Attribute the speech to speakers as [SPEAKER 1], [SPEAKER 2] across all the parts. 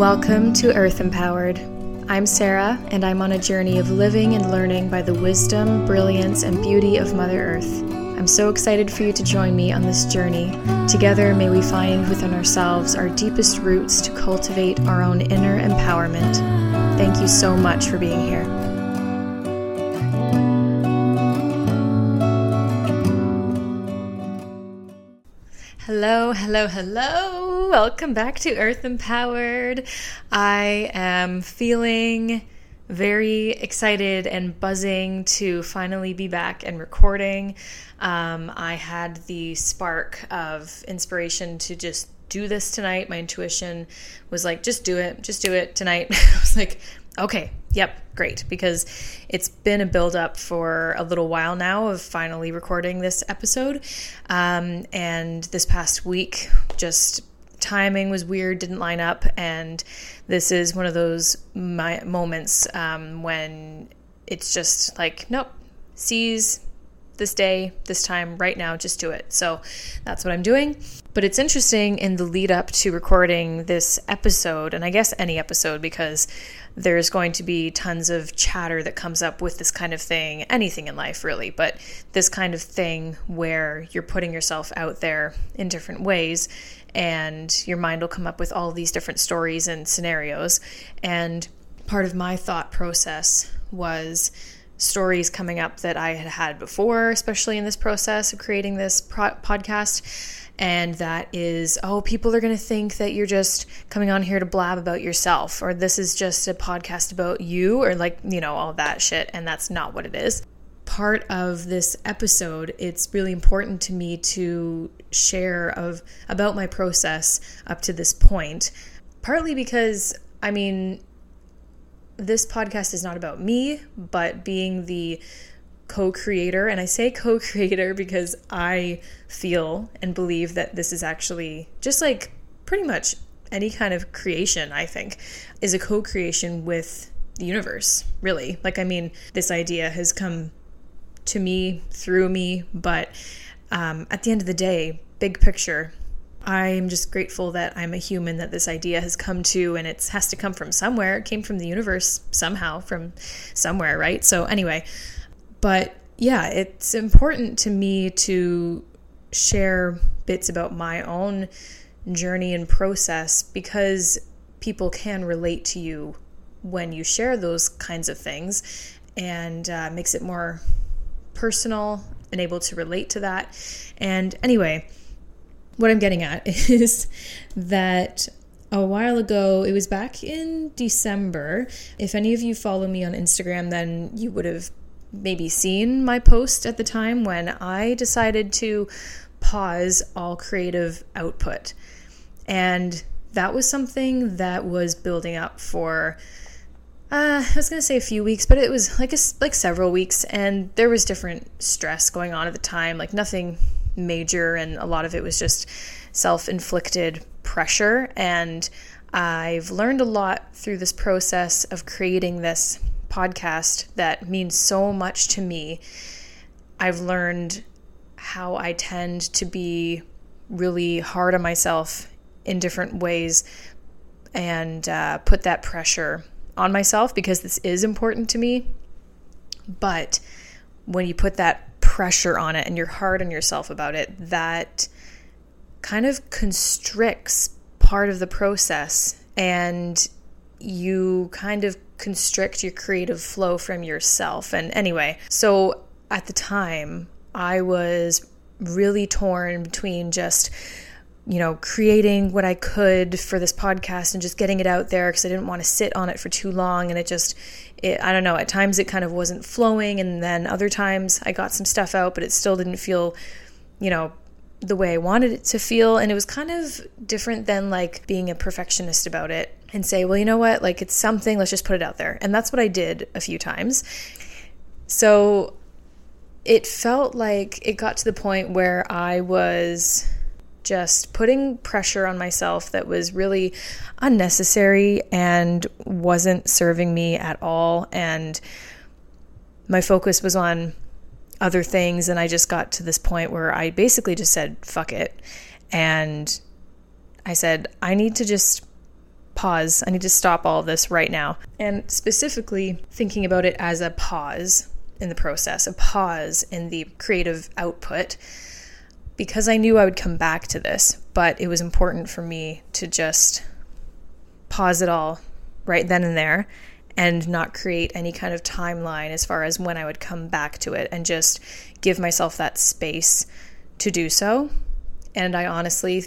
[SPEAKER 1] Welcome to Earth Empowered. I'm Sarah, and I'm on a journey of living and learning by the wisdom, brilliance, and beauty of Mother Earth. I'm so excited for you to join me on this journey. Together, may we find within ourselves our deepest roots to cultivate our own inner empowerment. Thank you so much for being here. Hello, hello, hello. Welcome back to Earth Empowered. I am feeling very excited and buzzing to finally be back and recording. Um, I had the spark of inspiration to just do this tonight. My intuition was like, just do it, just do it tonight. I was like, okay, yep, great, because it's been a build up for a little while now of finally recording this episode. Um, and this past week, just timing was weird, didn't line up. And this is one of those my, moments um, when it's just like, nope, seize this day, this time, right now, just do it. So that's what I'm doing. But it's interesting in the lead up to recording this episode, and I guess any episode, because there's going to be tons of chatter that comes up with this kind of thing, anything in life really, but this kind of thing where you're putting yourself out there in different ways and your mind will come up with all these different stories and scenarios. And part of my thought process was stories coming up that I had had before, especially in this process of creating this pro- podcast. And that is, oh, people are going to think that you're just coming on here to blab about yourself, or this is just a podcast about you, or like, you know, all that shit. And that's not what it is. Part of this episode, it's really important to me to share of about my process up to this point. Partly because, I mean, this podcast is not about me, but being the co creator. And I say co creator because I feel and believe that this is actually just like pretty much any kind of creation, I think, is a co creation with the universe, really. Like, I mean, this idea has come to me through me, but um, at the end of the day, big picture, I'm just grateful that I'm a human that this idea has come to and it has to come from somewhere. It came from the universe somehow, from somewhere, right? So, anyway, but yeah, it's important to me to share bits about my own journey and process because people can relate to you when you share those kinds of things and uh, makes it more personal and able to relate to that. And anyway, what I'm getting at is that a while ago, it was back in December. If any of you follow me on Instagram, then you would have maybe seen my post at the time when I decided to pause all creative output. And that was something that was building up for uh, I was gonna say a few weeks, but it was like a, like several weeks, and there was different stress going on at the time. Like nothing major, and a lot of it was just self inflicted pressure. And I've learned a lot through this process of creating this podcast that means so much to me. I've learned how I tend to be really hard on myself in different ways and uh, put that pressure on myself because this is important to me. But when you put that pressure on it and you're hard on yourself about it, that kind of constricts part of the process and you kind of constrict your creative flow from yourself. And anyway, so at the time, I was really torn between just you know, creating what I could for this podcast and just getting it out there because I didn't want to sit on it for too long. And it just, it, I don't know, at times it kind of wasn't flowing. And then other times I got some stuff out, but it still didn't feel, you know, the way I wanted it to feel. And it was kind of different than like being a perfectionist about it and say, well, you know what, like it's something, let's just put it out there. And that's what I did a few times. So it felt like it got to the point where I was just putting pressure on myself that was really unnecessary and wasn't serving me at all. And my focus was on other things. And I just got to this point where I basically just said, fuck it. And I said, I need to just pause. I need to stop all this right now. And specifically thinking about it as a pause in the process, a pause in the creative output, because I knew I would come back to this, but it was important for me to just pause it all right then and there and not create any kind of timeline as far as when I would come back to it and just give myself that space to do so. And I honestly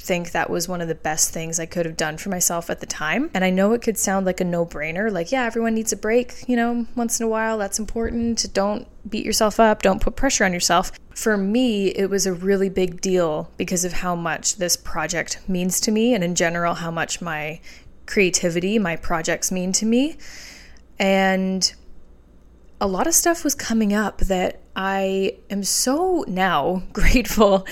[SPEAKER 1] think that was one of the best things I could have done for myself at the time. And I know it could sound like a no brainer like, yeah, everyone needs a break, you know, once in a while. That's important. Don't beat yourself up, don't put pressure on yourself. For me, it was a really big deal because of how much this project means to me, and in general, how much my creativity, my projects mean to me. And a lot of stuff was coming up that I am so now grateful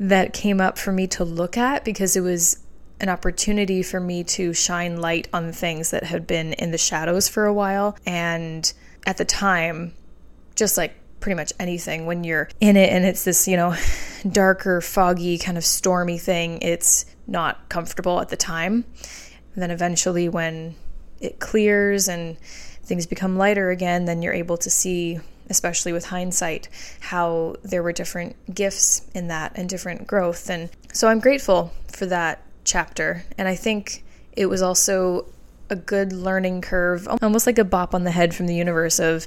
[SPEAKER 1] that came up for me to look at because it was an opportunity for me to shine light on things that had been in the shadows for a while. And at the time, just like pretty much anything, when you're in it and it's this, you know, darker, foggy, kind of stormy thing, it's not comfortable at the time. And then eventually, when it clears and things become lighter again, then you're able to see, especially with hindsight, how there were different gifts in that and different growth. And so I'm grateful for that chapter. And I think it was also a good learning curve, almost like a bop on the head from the universe of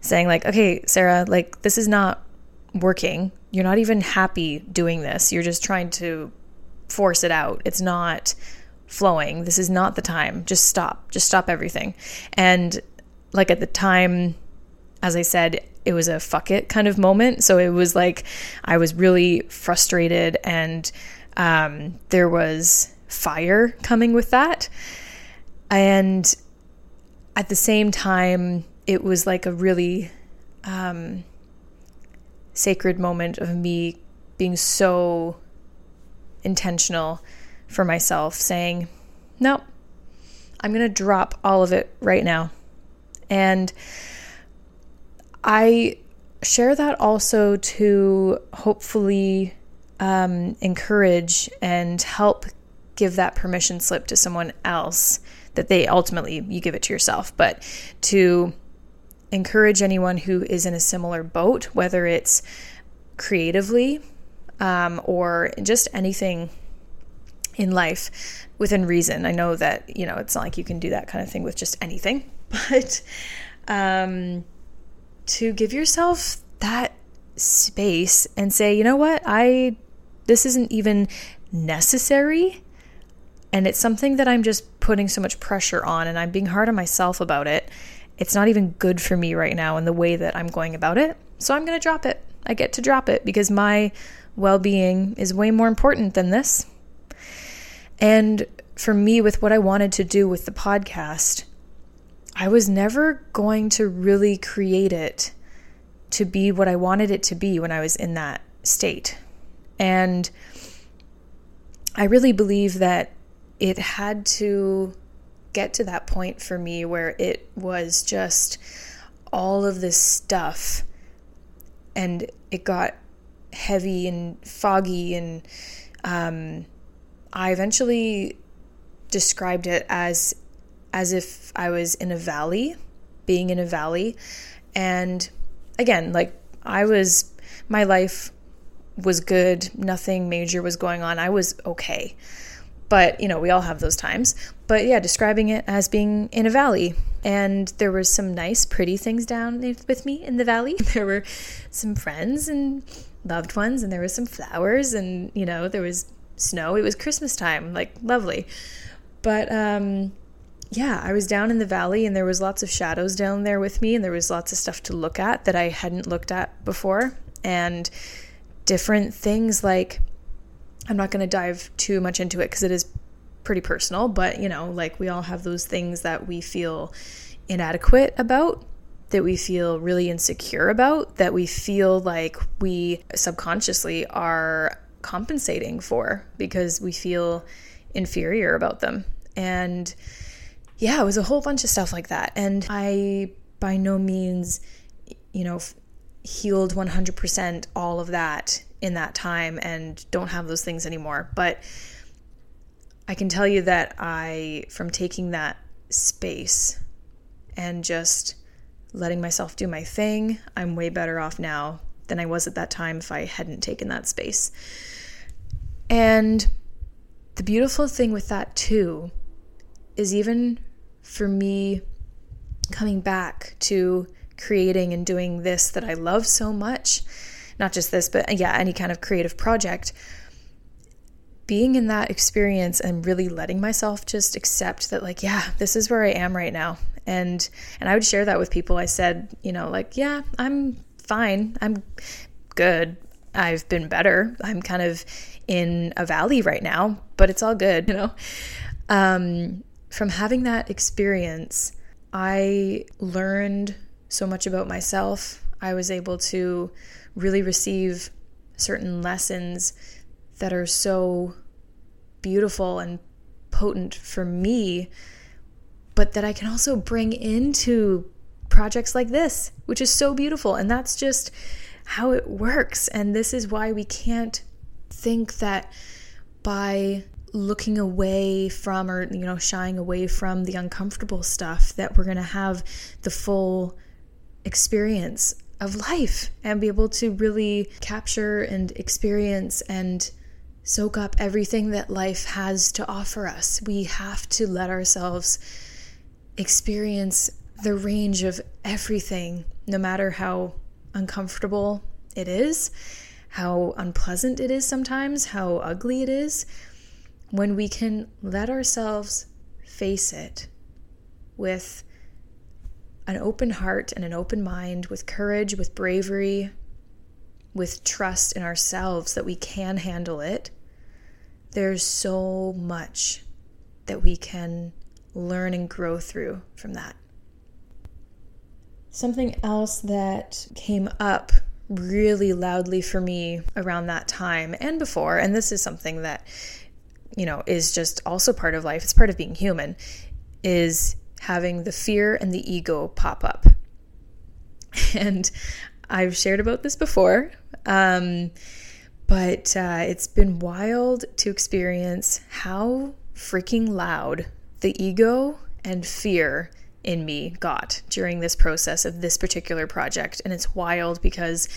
[SPEAKER 1] saying, like, okay, Sarah, like, this is not working. You're not even happy doing this. You're just trying to force it out. It's not flowing. This is not the time. Just stop. Just stop everything. And like at the time, as I said, it was a fuck it kind of moment. So it was like I was really frustrated and um, there was fire coming with that. And at the same time, it was like a really um, sacred moment of me being so intentional for myself, saying, Nope, I'm going to drop all of it right now. And I share that also to hopefully um, encourage and help give that permission slip to someone else that they ultimately you give it to yourself but to encourage anyone who is in a similar boat whether it's creatively um, or just anything in life within reason. I know that, you know, it's not like you can do that kind of thing with just anything, but um, to give yourself that space and say, you know what, I, this isn't even necessary. And it's something that I'm just putting so much pressure on and I'm being hard on myself about it. It's not even good for me right now in the way that I'm going about it. So I'm going to drop it. I get to drop it because my well being is way more important than this. And for me, with what I wanted to do with the podcast, I was never going to really create it to be what I wanted it to be when I was in that state. And I really believe that it had to get to that point for me where it was just all of this stuff and it got heavy and foggy and um, I eventually described it as as if I was in a valley, being in a valley. And again, like I was my life was good, nothing major was going on. I was okay. But, you know, we all have those times. But yeah, describing it as being in a valley. And there was some nice, pretty things down with me in the valley. There were some friends and loved ones, and there was some flowers, and, you know, there was snow. It was Christmas time, like lovely. But um, yeah, I was down in the valley and there was lots of shadows down there with me and there was lots of stuff to look at that I hadn't looked at before and different things like I'm not going to dive too much into it cuz it is pretty personal, but you know, like we all have those things that we feel inadequate about that we feel really insecure about, that we feel like we subconsciously are compensating for because we feel inferior about them. And yeah, it was a whole bunch of stuff like that. And I by no means, you know, healed 100% all of that in that time and don't have those things anymore. But I can tell you that I, from taking that space and just letting myself do my thing, I'm way better off now than I was at that time if I hadn't taken that space. And the beautiful thing with that, too, is even for me coming back to creating and doing this that I love so much, not just this, but yeah, any kind of creative project being in that experience and really letting myself just accept that like yeah this is where i am right now. And and i would share that with people. I said you know like yeah i'm fine. I'm good. I've been better. I'm kind of in a valley right now but it's all good you know? Um, from having that experience i learned so much about myself i was able to really receive certain lessons that are so beautiful and potent for me, but that I can also bring into projects like this, which is so beautiful. And that's just how it works. And this is why we can't think that by looking away from or you know shying away from the uncomfortable stuff that we're going to have the full experience of life and be able to really capture and experience and soak up everything that life has to offer us. We have to let ourselves experience the range of everything, no matter how uncomfortable it is, how unpleasant it is sometimes, how ugly it is. When we can let ourselves face it with an open heart and an open mind, with courage, with bravery, with trust in ourselves that we can handle it, there's so much that we can learn and grow through from that. Something else that came up really loudly for me around that time and before, and this is something that, you know, is just also part of life, it's part of being human, is having the fear and the ego pop up. And I've shared about this before, um, but uh, it's been wild to experience how freaking loud the ego and fear in me got during this process of this particular project and it's wild because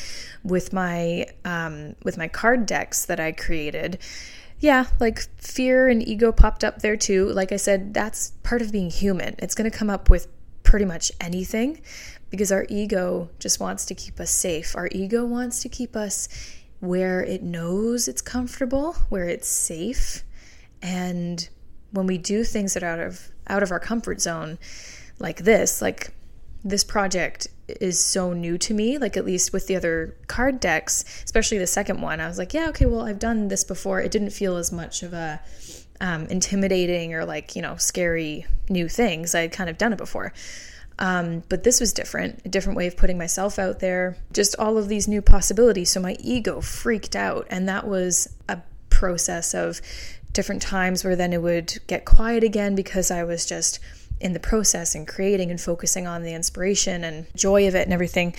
[SPEAKER 1] with my um, with my card decks that i created yeah, like fear and ego popped up there too. Like I said, that's part of being human. It's going to come up with pretty much anything because our ego just wants to keep us safe. Our ego wants to keep us where it knows it's comfortable, where it's safe. And when we do things that are out of out of our comfort zone like this, like this project is so new to me, like at least with the other card decks, especially the second one. I was like, yeah, okay, well, I've done this before. It didn't feel as much of a um, intimidating or like, you know, scary new things. I had kind of done it before. Um, but this was different, a different way of putting myself out there, just all of these new possibilities. So my ego freaked out. And that was a process of different times where then it would get quiet again because I was just in the process and creating and focusing on the inspiration and joy of it and everything.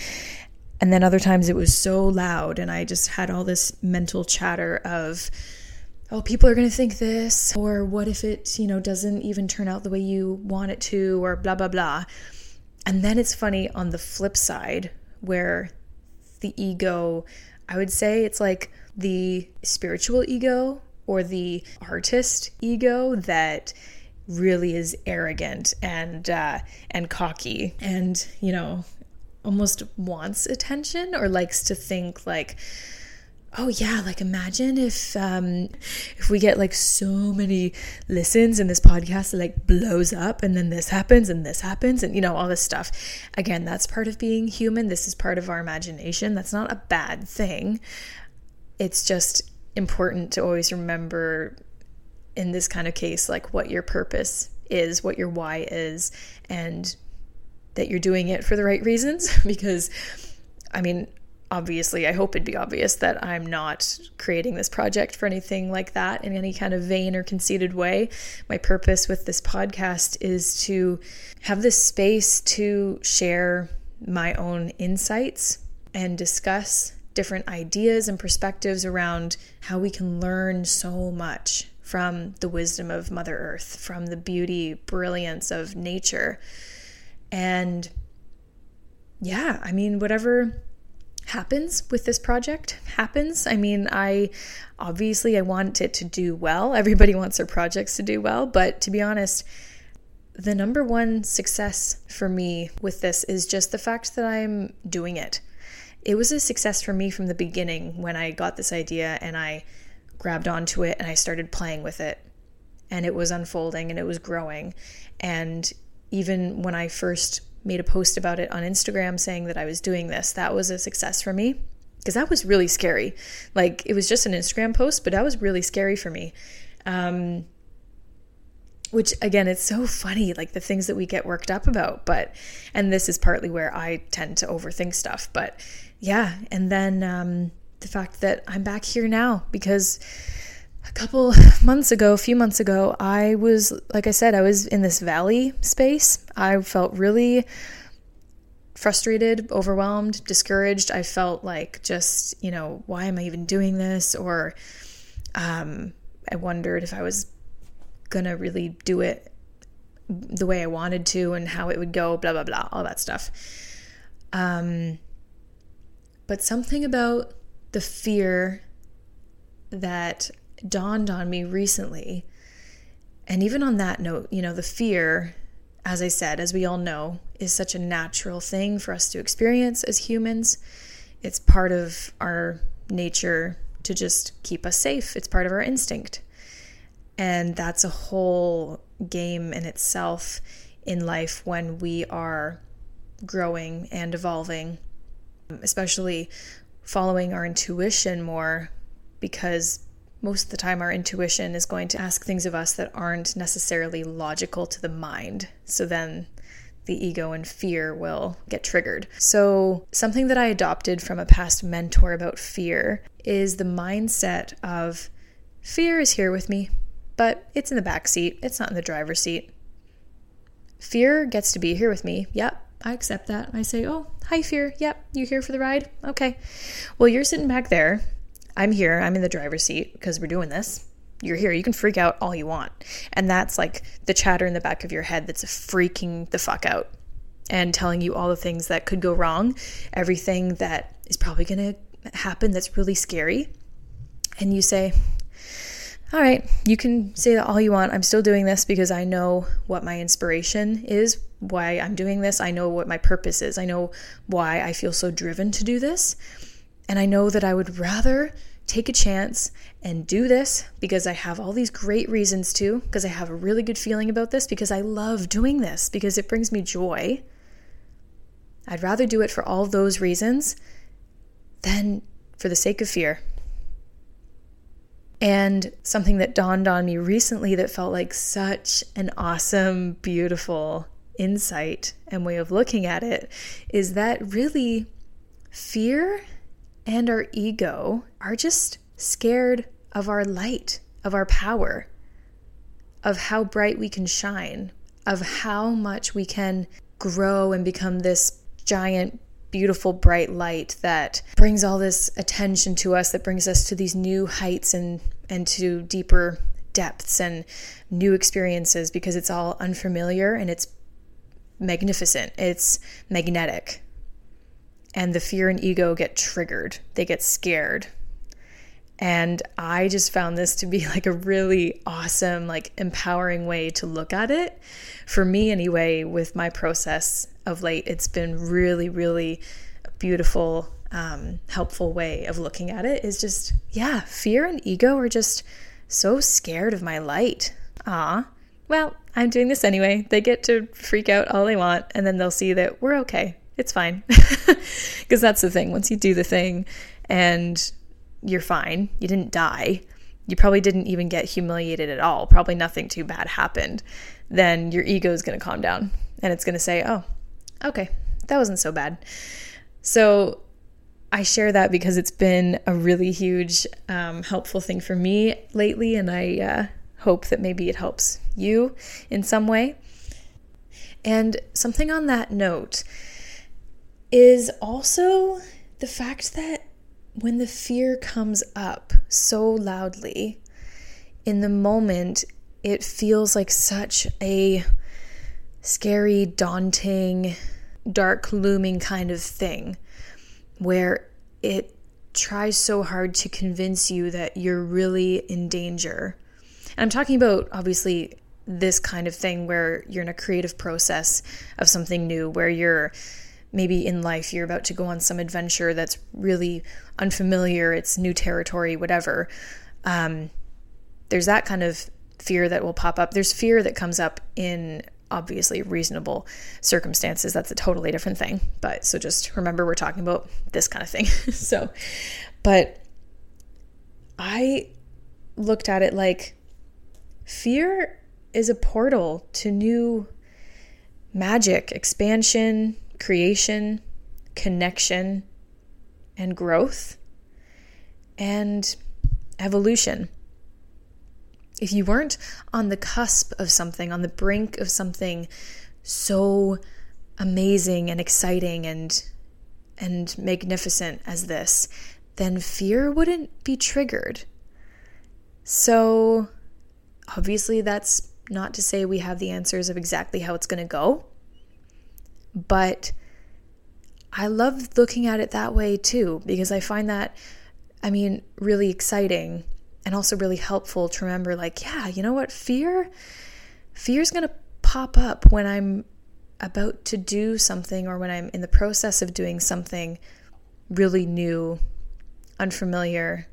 [SPEAKER 1] And then other times it was so loud and I just had all this mental chatter of, oh, people are going to think this, or what if it, you know, doesn't even turn out the way you want it to, or blah, blah, blah. And then it's funny on the flip side where the ego, I would say it's like the spiritual ego or the artist ego that really is arrogant and uh, and cocky and you know almost wants attention or likes to think like oh yeah like imagine if um if we get like so many listens and this podcast like blows up and then this happens and this happens and you know all this stuff. Again that's part of being human. This is part of our imagination. That's not a bad thing. It's just important to always remember in this kind of case, like what your purpose is, what your why is, and that you're doing it for the right reasons. because, I mean, obviously, I hope it'd be obvious that I'm not creating this project for anything like that in any kind of vain or conceited way. My purpose with this podcast is to have this space to share my own insights and discuss different ideas and perspectives around how we can learn so much from the wisdom of Mother Earth, from the beauty, brilliance of nature. And yeah, I mean, whatever happens with this project happens. I mean, I obviously I want it to do well. Everybody wants their projects to do well, but to be honest, the number one success for me with this is just the fact that I'm doing it. It was a success for me from the beginning when I got this idea and I grabbed onto it and I started playing with it. And it was unfolding and it was growing. And even when I first made a post about it on Instagram saying that I was doing this, that was a success for me because that was really scary. Like it was just an Instagram post, but that was really scary for me. Um, which again, it's so funny, like the things that we get worked up about. But, and this is partly where I tend to overthink stuff. But yeah, and then um, the fact that I'm back here now because a couple months ago, a few months ago, I was, like I said, I was in this valley space. I felt really frustrated, overwhelmed, discouraged. I felt like just, you know, why am I even doing this? Or um, I wondered if I was going to really do it the way I wanted to and how it would go, blah, blah, blah, all that stuff. Um, but something about the fear that dawned on me recently. And even on that note, you know, the fear, as I said, as we all know, is such a natural thing for us to experience as humans. It's part of our nature to just keep us safe, it's part of our instinct. And that's a whole game in itself in life when we are growing and evolving, especially following our intuition more because most of the time our intuition is going to ask things of us that aren't necessarily logical to the mind. So then the ego and fear will get triggered. So, something that I adopted from a past mentor about fear is the mindset of fear is here with me, but it's in the back seat, it's not in the driver's seat. Fear gets to be here with me. Yep, I accept that. I say, oh, hi, Fear. Yep, you here for the ride? Okay. Well, you're sitting back there. I'm here. I'm in the driver's seat because we're doing this. You're here. You can freak out all you want. And that's like the chatter in the back of your head that's freaking the fuck out and telling you all the things that could go wrong, everything that is probably going to happen that's really scary. And you say, all right, you can say that all you want. I'm still doing this because I know what my inspiration is, why I'm doing this. I know what my purpose is. I know why I feel so driven to do this. And I know that I would rather take a chance and do this because I have all these great reasons to, because I have a really good feeling about this, because I love doing this, because it brings me joy. I'd rather do it for all those reasons than for the sake of fear. And something that dawned on me recently that felt like such an awesome, beautiful insight and way of looking at it is that really fear and our ego are just scared of our light, of our power, of how bright we can shine, of how much we can grow and become this giant beautiful bright light that brings all this attention to us that brings us to these new heights and and to deeper depths and new experiences because it's all unfamiliar and it's magnificent. It's magnetic. And the fear and ego get triggered. They get scared and i just found this to be like a really awesome like empowering way to look at it for me anyway with my process of late, it's been really, really beautiful, um, helpful way of looking at it is just, yeah, fear and ego are just so scared of my light. Ah, well, I'm doing this anyway. They get to freak out all they want, and then they'll see that we're okay. It's fine. Because that's the thing. Once you do the thing and you're fine, you didn't die, you probably didn't even get humiliated at all, probably nothing too bad happened, then your ego is going to calm down and it's going to say, oh, okay, that wasn't so bad. So I share that because it's been a really huge, um, helpful thing for me lately, and I uh, hope that maybe it helps you in some way. And something on that note is also the fact that when the fear comes up so loudly, in the moment, it feels like such a scary, daunting, dark, looming kind of thing where it tries so hard to convince you that you're really in danger. And I'm talking about obviously this kind of thing where you're in a creative process of something new, where you're maybe in life you're about to go on some adventure that's really unfamiliar, it's new territory, whatever. Um, there's that kind of fear that will pop up. There's fear that comes up in obviously reasonable circumstances. That's a totally different thing. But so just remember we're talking about this kind of thing. so, but I looked at it like fear is a portal to new magic, expansion, creation, connection, and growth and evolution if you weren't on the cusp of something, on the brink of something so amazing and exciting and and magnificent as this, then fear wouldn't be triggered. So obviously that's not to say we have the answers of exactly how it's going to go, but I love looking at it that way too because I find that I mean really exciting and also really helpful to remember like, yeah, you know what? Fear fear is going to pop up when I'm about to do something or when I'm in the process of doing something really new, unfamiliar,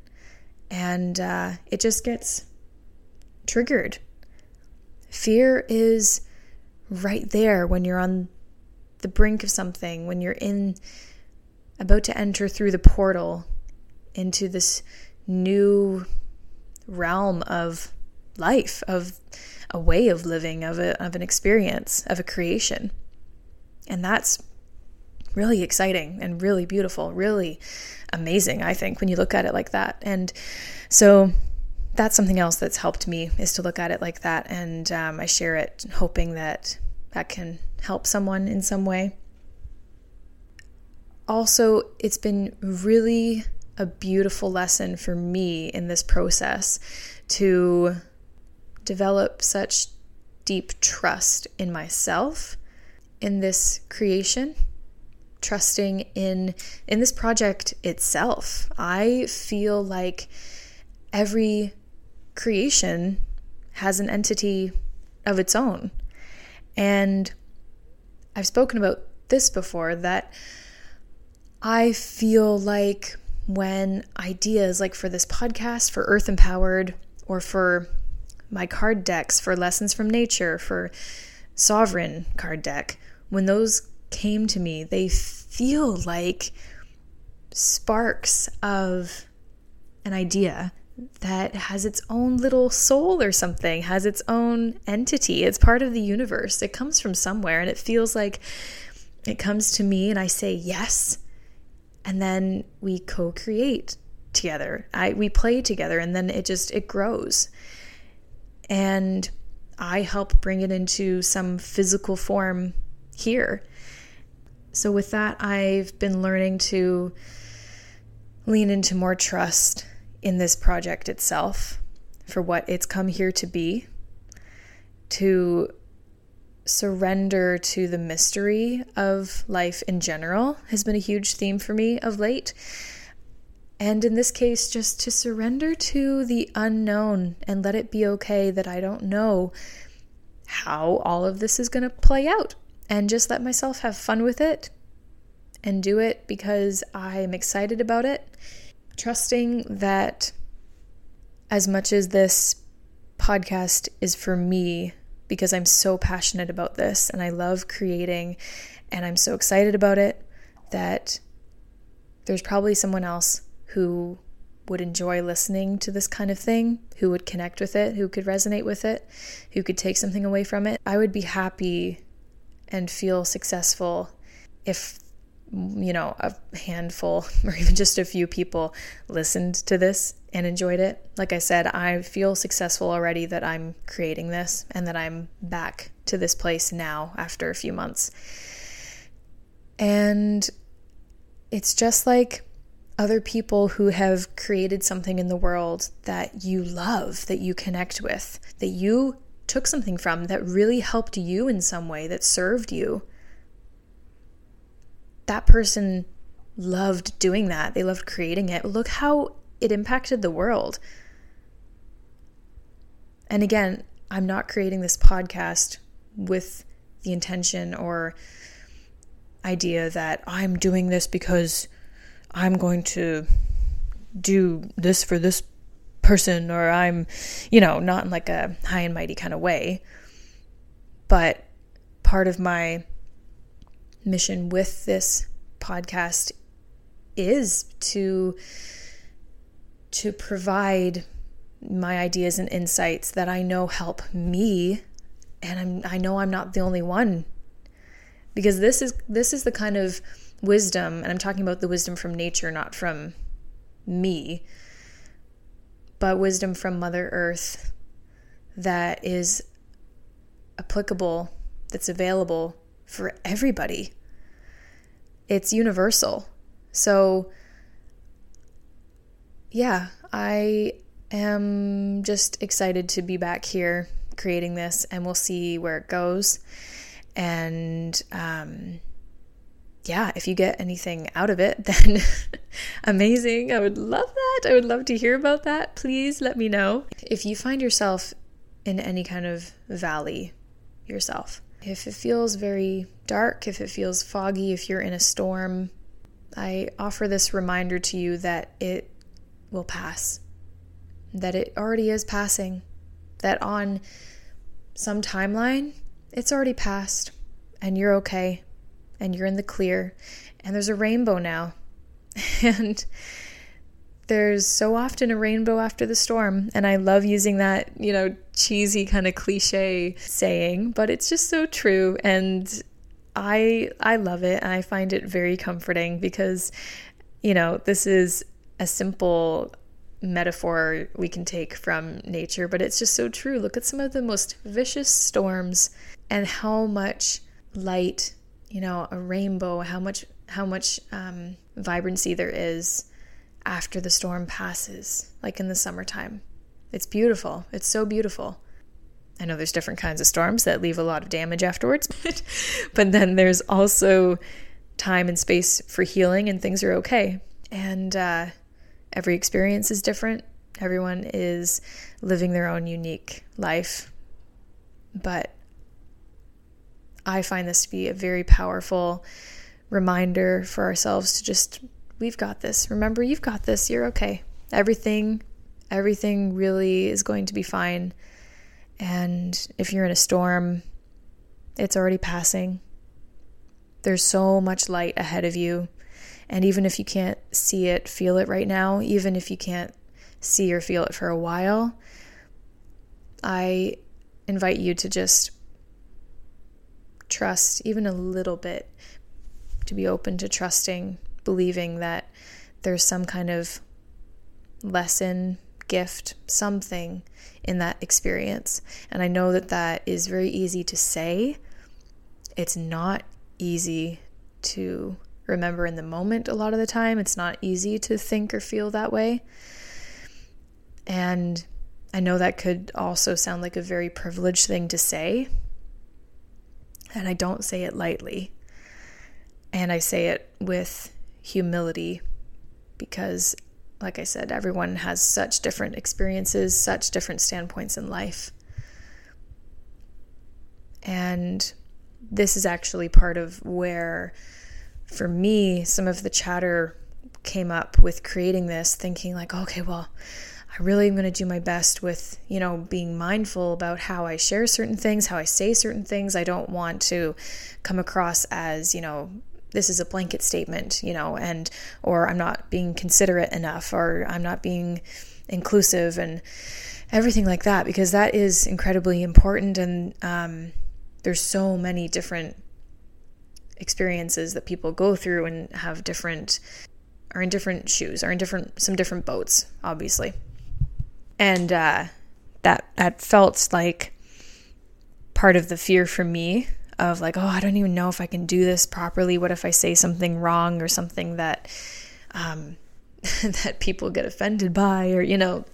[SPEAKER 1] and uh, it just gets triggered. Fear is right there when you're on the brink of something, when you're in about to enter through the portal into this new realm of life, of a way of living, of, a, of an experience, of a creation. And that's really exciting and really beautiful, really amazing, I think, when you look at it like that. And so that's something else that's helped me is to look at it like that. And um, I share it hoping that that can help someone in some way. Also, it's been really a beautiful lesson for me in this process to develop such deep trust in myself in this creation trusting in in this project itself i feel like every creation has an entity of its own and i've spoken about this before that i feel like when ideas like for this podcast, for Earth Empowered, or for my card decks, for Lessons from Nature, for Sovereign card deck, when those came to me, they feel like sparks of an idea that has its own little soul or something, has its own entity. It's part of the universe. It comes from somewhere and it feels like it comes to me and I say yes and then we co-create together. I we play together and then it just it grows. And I help bring it into some physical form here. So with that, I've been learning to lean into more trust in this project itself for what it's come here to be, to surrender to the mystery of life in general has been a huge theme for me of late. And in this case, just to surrender to the unknown and let it be okay that I don't know how all of this is going to play out. And just let myself have fun with it and do it because I'm excited about it. Trusting that as much as this podcast is for me, because I'm so passionate about this and I love creating and I'm so excited about it that there's probably someone else who would enjoy listening to this kind of thing, who would connect with it, who could resonate with it, who could take something away from it. I would be happy and feel successful if you know, a handful or even just a few people listened to this and enjoyed it. Like I said, I feel successful already that I'm creating this and that I'm back to this place now after a few months. And it's just like other people who have created something in the world that you love, that you connect with, that you took something from, that really helped you in some way, that served you. That person loved doing that. They loved creating it. Look how it impacted the world. And again, I'm not creating this podcast with the intention or idea that I'm doing this because I'm going to do this for this person or I'm, you know, not in like a high and mighty kind of way. But part of my mission with this podcast is to to provide my ideas and insights that I know help me. And I'm I know I'm not the only one. Because this is this is the kind of wisdom and I'm talking about the wisdom from nature not from me but wisdom from mother earth that is applicable that's available for everybody it's universal so yeah i am just excited to be back here creating this and we'll see where it goes and um, yeah, if you get anything out of it, then amazing. I would love that. I would love to hear about that. Please let me know. If you find yourself in any kind of valley yourself, if it feels very dark, if it feels foggy, if you're in a storm, I offer this reminder to you that it will pass, that it already is passing, that on some timeline, it's already passed and you're okay and you're in the clear and there's a rainbow now. and there's so often a rainbow after the storm and I love using that, you know, cheesy kind of cliche saying, but it's just so true and I I love it I find it very comforting because you know, this is a simple metaphor we can take from nature, but it's just so true. Look at some of the most vicious storms and how much light, you know, a rainbow, how much how much um, vibrancy there is after the storm passes, like in the summertime. It's beautiful. It's so beautiful. I know there's different kinds of storms that leave a lot of damage afterwards, but then there's also time and space for healing, and things are okay. And uh, every experience is different. Everyone is living their own unique life. But I find this to be a very powerful reminder for ourselves to just, we've got this. Remember, you've got this. You're okay. Everything, everything really is going to be fine. And if you're in a storm, it's already passing. There's so much light ahead of you. And even if you can't see it, feel it right now, even if you can't see or feel it for a while, I invite you to just trust even a little bit, to be open to trusting, believing that there's some kind of lesson, gift, something in that experience. And I know that that is very easy to say. It's not easy to remember in the moment a lot of the time. It's not easy to think or feel that way. And I know that could also sound like a very privileged thing to say. And I don't say it lightly. And I say it with humility because, like I said, everyone has such different experiences, such different standpoints in life. And this is actually part of where for me, some of the chatter came up with creating this, thinking like, okay, well, I really am going to do my best with, you know, being mindful about how I share certain things, how I say certain things. I don't want to come across as, you know, this is a blanket statement, you know, and or I'm not being considerate enough or I'm not being inclusive and everything like that because that is incredibly important. And um, there's so many different experiences that people go through and have different are in different shoes are in different some different boats obviously. And uh, that that felt like part of the fear for me of like oh i don't even know if i can do this properly what if i say something wrong or something that um, that people get offended by or, you know,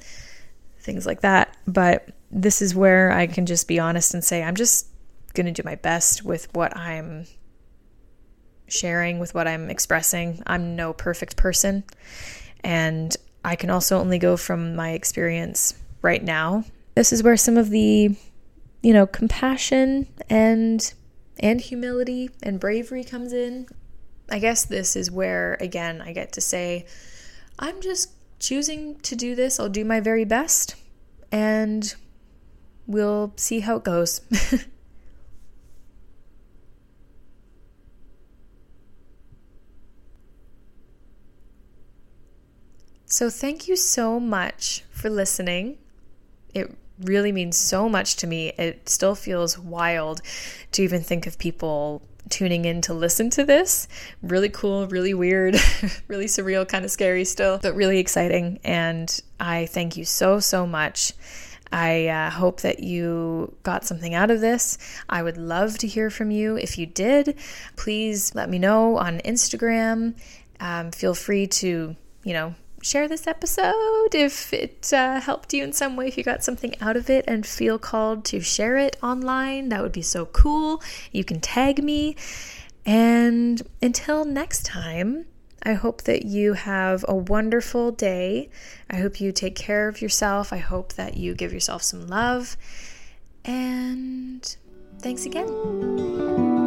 [SPEAKER 1] things like that. But this is where I can just be honest and say, I'm just going to do my best with what I'm sharing, with what I'm expressing. I'm no perfect person. And I can also only go from my experience right now. This is where some of the, you know, compassion and and humility and bravery comes in. I guess this is where again I get to say I'm just choosing to do this. I'll do my very best and we'll see how it goes. So, thank you so much for listening. It really means so much to me. It still feels wild to even think of people tuning in to listen to this. Really cool, really weird, really surreal, kind of scary still, but really exciting. And I thank you so, so much. I uh, hope that you got something out of this. I would love to hear from you. If you did, please let me know on Instagram. Um, feel free to, you know, share this episode if it uh, helped you in some way, if you got something out of it and feel called to share it online. That would be so cool. You can tag me. And until next time, I hope that you have a wonderful day. I hope you take care of yourself. I hope that you give yourself some love. And thanks again.